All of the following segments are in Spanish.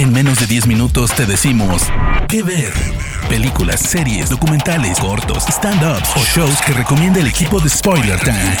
En menos de 10 minutos te decimos qué ver. Películas, series, documentales, cortos, stand-ups o shows que recomienda el equipo de Spoiler Time.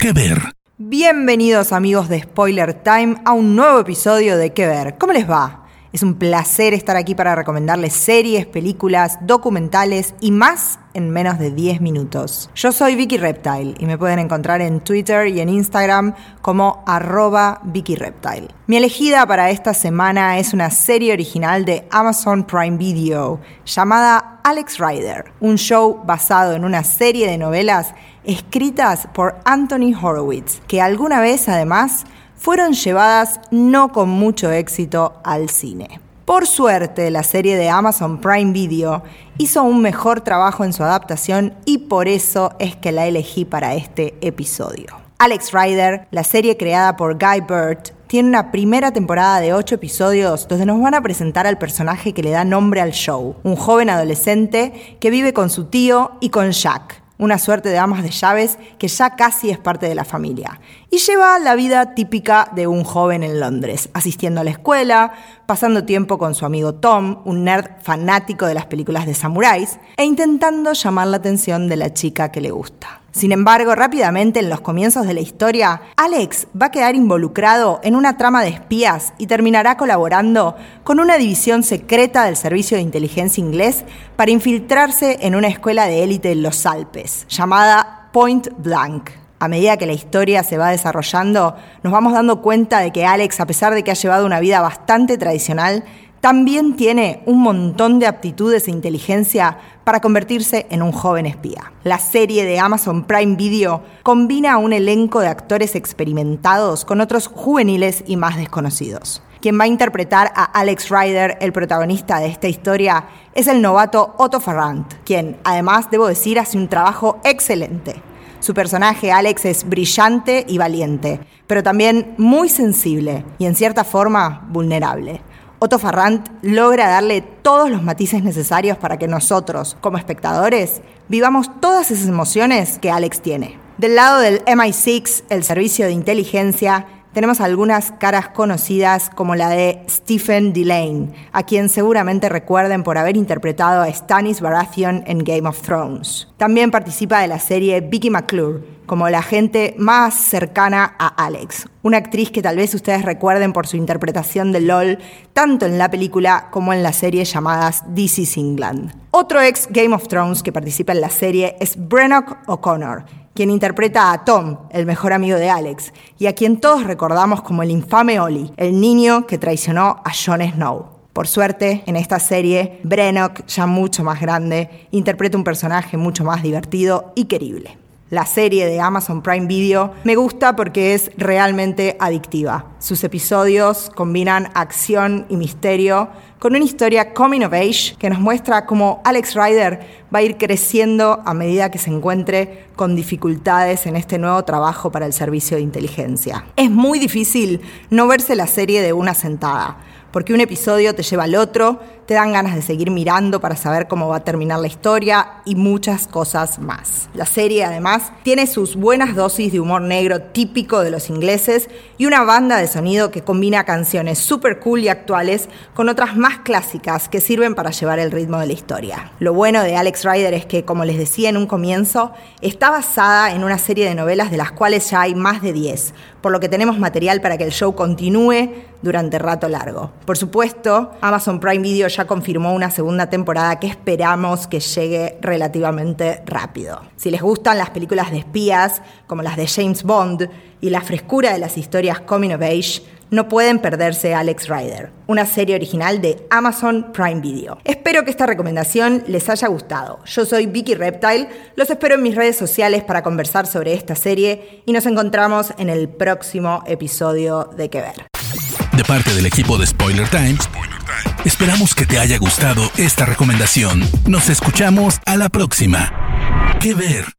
¿Qué ver? Bienvenidos amigos de Spoiler Time a un nuevo episodio de ¿Qué ver? ¿Cómo les va? Es un placer estar aquí para recomendarles series, películas, documentales y más en menos de 10 minutos. Yo soy Vicky Reptile y me pueden encontrar en Twitter y en Instagram como arroba Vicky Reptile. Mi elegida para esta semana es una serie original de Amazon Prime Video llamada Alex Rider, un show basado en una serie de novelas escritas por Anthony Horowitz, que alguna vez además fueron llevadas no con mucho éxito al cine. Por suerte, la serie de Amazon Prime Video hizo un mejor trabajo en su adaptación y por eso es que la elegí para este episodio. Alex Rider, la serie creada por Guy Burt, tiene una primera temporada de 8 episodios donde nos van a presentar al personaje que le da nombre al show, un joven adolescente que vive con su tío y con Jack, una suerte de amas de llaves que ya casi es parte de la familia. Y lleva la vida típica de un joven en Londres, asistiendo a la escuela, pasando tiempo con su amigo Tom, un nerd fanático de las películas de samuráis, e intentando llamar la atención de la chica que le gusta. Sin embargo, rápidamente en los comienzos de la historia, Alex va a quedar involucrado en una trama de espías y terminará colaborando con una división secreta del Servicio de Inteligencia inglés para infiltrarse en una escuela de élite en los Alpes, llamada Point Blank. A medida que la historia se va desarrollando, nos vamos dando cuenta de que Alex, a pesar de que ha llevado una vida bastante tradicional, también tiene un montón de aptitudes e inteligencia para convertirse en un joven espía. La serie de Amazon Prime Video combina un elenco de actores experimentados con otros juveniles y más desconocidos. Quien va a interpretar a Alex Ryder, el protagonista de esta historia, es el novato Otto Farrant, quien, además, debo decir, hace un trabajo excelente. Su personaje, Alex, es brillante y valiente, pero también muy sensible y, en cierta forma, vulnerable. Otto Farrant logra darle todos los matices necesarios para que nosotros, como espectadores, vivamos todas esas emociones que Alex tiene. Del lado del MI6, el servicio de inteligencia, tenemos algunas caras conocidas como la de Stephen Delane, a quien seguramente recuerden por haber interpretado a Stannis Baratheon en Game of Thrones. También participa de la serie Vicky McClure, como la gente más cercana a Alex, una actriz que tal vez ustedes recuerden por su interpretación de LOL, tanto en la película como en las series llamadas This is England. Otro ex Game of Thrones que participa en la serie es Brennock O'Connor, quien interpreta a Tom, el mejor amigo de Alex, y a quien todos recordamos como el infame Ollie, el niño que traicionó a Jon Snow. Por suerte, en esta serie, Brennock, ya mucho más grande, interpreta un personaje mucho más divertido y querible. La serie de Amazon Prime Video me gusta porque es realmente adictiva. Sus episodios combinan acción y misterio con una historia coming of age que nos muestra cómo Alex Ryder va a ir creciendo a medida que se encuentre con dificultades en este nuevo trabajo para el servicio de inteligencia. Es muy difícil no verse la serie de una sentada porque un episodio te lleva al otro, te dan ganas de seguir mirando para saber cómo va a terminar la historia y muchas cosas más. La serie además tiene sus buenas dosis de humor negro típico de los ingleses y una banda de sonido que combina canciones super cool y actuales con otras más clásicas que sirven para llevar el ritmo de la historia. Lo bueno de Alex Rider es que, como les decía en un comienzo, está basada en una serie de novelas de las cuales ya hay más de 10, por lo que tenemos material para que el show continúe durante rato largo. Por supuesto, Amazon Prime Video ya confirmó una segunda temporada que esperamos que llegue relativamente rápido. Si les gustan las películas de espías, como las de James Bond, y la frescura de las historias coming of age, no pueden perderse Alex Rider, una serie original de Amazon Prime Video. Espero que esta recomendación les haya gustado. Yo soy Vicky Reptile, los espero en mis redes sociales para conversar sobre esta serie y nos encontramos en el próximo episodio de Que Ver. De parte del equipo de Spoiler Times, esperamos que te haya gustado esta recomendación. Nos escuchamos a la próxima. Que Ver.